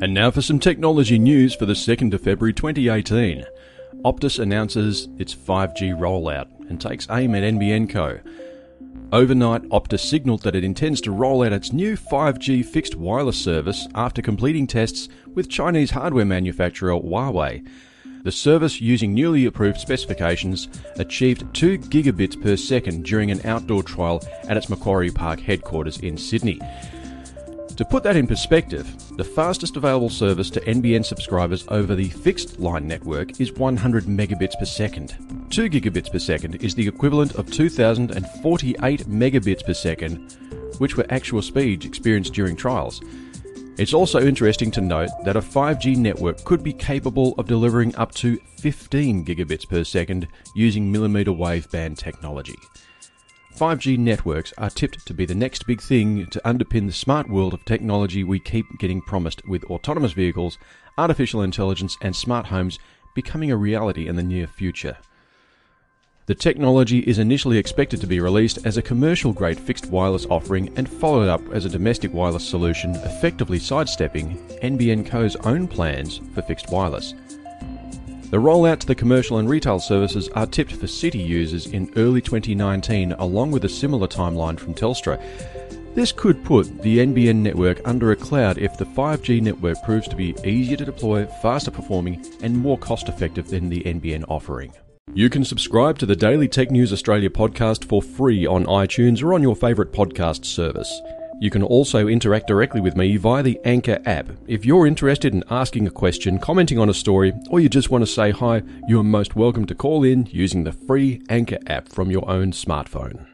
And now for some technology news for the 2nd of February 2018. Optus announces its 5G rollout and takes aim at NBN Co. Overnight, Optus signalled that it intends to roll out its new 5G fixed wireless service after completing tests with Chinese hardware manufacturer Huawei. The service, using newly approved specifications, achieved 2 gigabits per second during an outdoor trial at its Macquarie Park headquarters in Sydney. To put that in perspective, the fastest available service to NBN subscribers over the fixed line network is 100 megabits per second. 2 gigabits per second is the equivalent of 2048 megabits per second, which were actual speeds experienced during trials. It's also interesting to note that a 5G network could be capable of delivering up to 15 gigabits per second using millimeter wave band technology. 5G networks are tipped to be the next big thing to underpin the smart world of technology we keep getting promised with autonomous vehicles, artificial intelligence, and smart homes becoming a reality in the near future. The technology is initially expected to be released as a commercial grade fixed wireless offering and followed up as a domestic wireless solution, effectively sidestepping NBN Co.'s own plans for fixed wireless. The rollout to the commercial and retail services are tipped for city users in early 2019, along with a similar timeline from Telstra. This could put the NBN network under a cloud if the 5G network proves to be easier to deploy, faster performing, and more cost effective than the NBN offering. You can subscribe to the Daily Tech News Australia podcast for free on iTunes or on your favourite podcast service. You can also interact directly with me via the Anchor app. If you're interested in asking a question, commenting on a story, or you just want to say hi, you are most welcome to call in using the free Anchor app from your own smartphone.